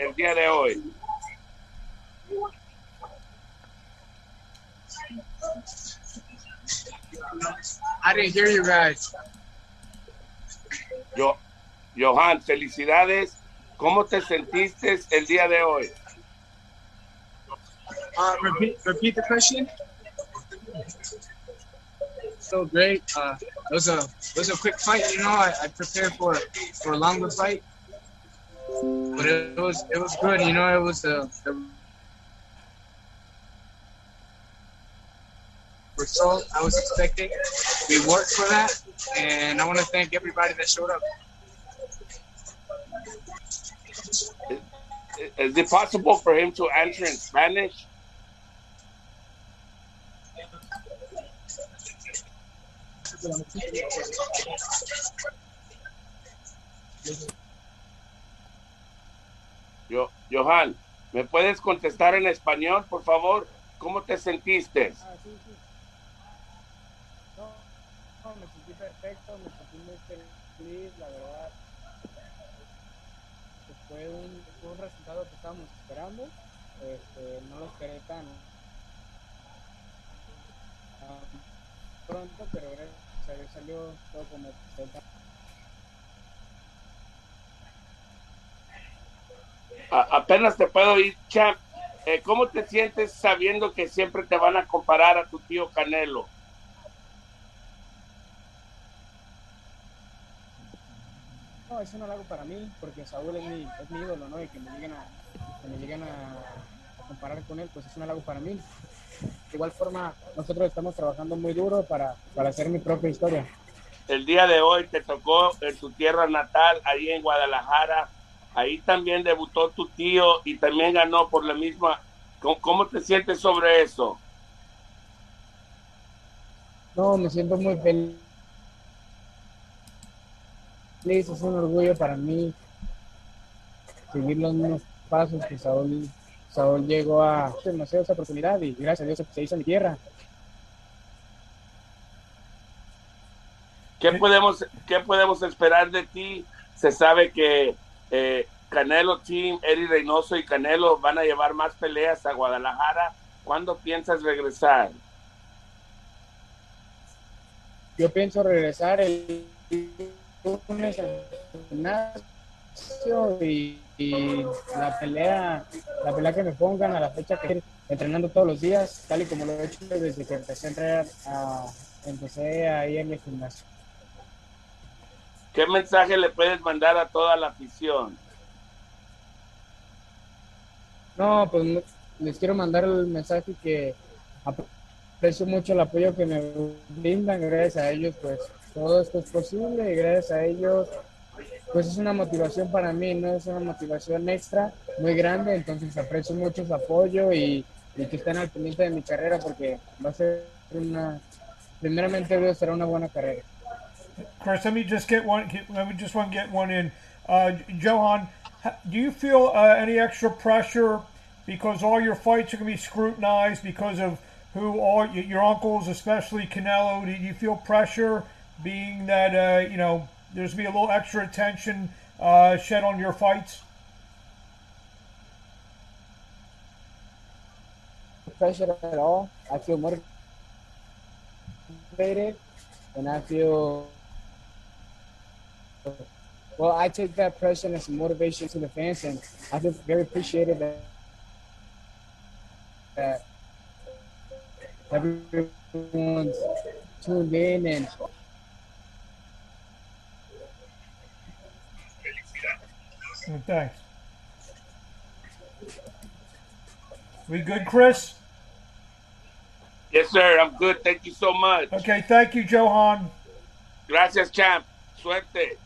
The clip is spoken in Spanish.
el día de hoy? I didn't hear you guys. Yo, Johan, felicidades. ¿Cómo te sentiste el día de hoy? Uh, repeat, repeat the question. So great. Uh, it was a it was a quick fight. You know, I, I prepared for for a longer fight, but it, was it was good. You know, it was the, the result I was expecting. We worked for that, and I want to thank everybody that showed up. Is it possible for him to answer in Spanish? Yo, Johan, ¿me puedes contestar en español, por favor? ¿Cómo te sentiste? Ah, sí, sí. No, me sentí perfecto, me sentí muy feliz, la verdad. Fue un, un resultado que estábamos esperando. Este, no lo esperé tan pronto, pero Dios salió todo como A- apenas te puedo ir, champ. Eh, ¿Cómo te sientes sabiendo que siempre te van a comparar a tu tío Canelo? No, es un halago para mí, porque Saúl es mi, es mi ídolo, ¿no? Y que me lleguen a, que me lleguen a, comparar con él, pues es un halago para mí. De igual forma, nosotros estamos trabajando muy duro para, para hacer mi propia historia. El día de hoy te tocó en tu tierra natal, ahí en Guadalajara. Ahí también debutó tu tío y también ganó por la misma. ¿Cómo, te sientes sobre eso? No, me siento muy feliz. Es un orgullo para mí seguir los mismos pasos que Saúl, Saúl llegó a demasiada esa oportunidad y gracias a Dios se hizo en mi tierra. ¿Qué podemos, qué podemos esperar de ti? Se sabe que eh, Canelo Team, Eddie Reynoso y Canelo van a llevar más peleas a Guadalajara. ¿Cuándo piensas regresar? Yo pienso regresar el lunes al gimnasio y, la pelea, la pelea que me pongan a la fecha que entrenando todos los días, tal y como lo he hecho desde que empecé a entrenar, a, empecé a ir el gimnasio. ¿Qué mensaje le puedes mandar a toda la afición? No, pues les quiero mandar el mensaje que aprecio mucho el apoyo que me brindan, gracias a ellos pues todo esto es posible y gracias a ellos pues es una motivación para mí, no es una motivación extra muy grande, entonces aprecio mucho su apoyo y, que estén al pendiente de mi carrera porque va a ser una, primeramente será una buena carrera. Chris, let me just get one. Let me just one get one in. Uh, Johan, do you feel uh, any extra pressure because all your fights are going to be scrutinized because of who all your uncles, especially Canelo? Do you feel pressure, being that uh, you know there's going to be a little extra attention uh, shed on your fights? pressure at all. I feel motivated and I feel well I take that pressure as a motivation to the fans and I feel very appreciated that that everyone's tuned in and Thanks. We good, Chris? Yes, sir. I'm good. Thank you so much. Okay, thank you, Johan. Gracias, champ. Suerte.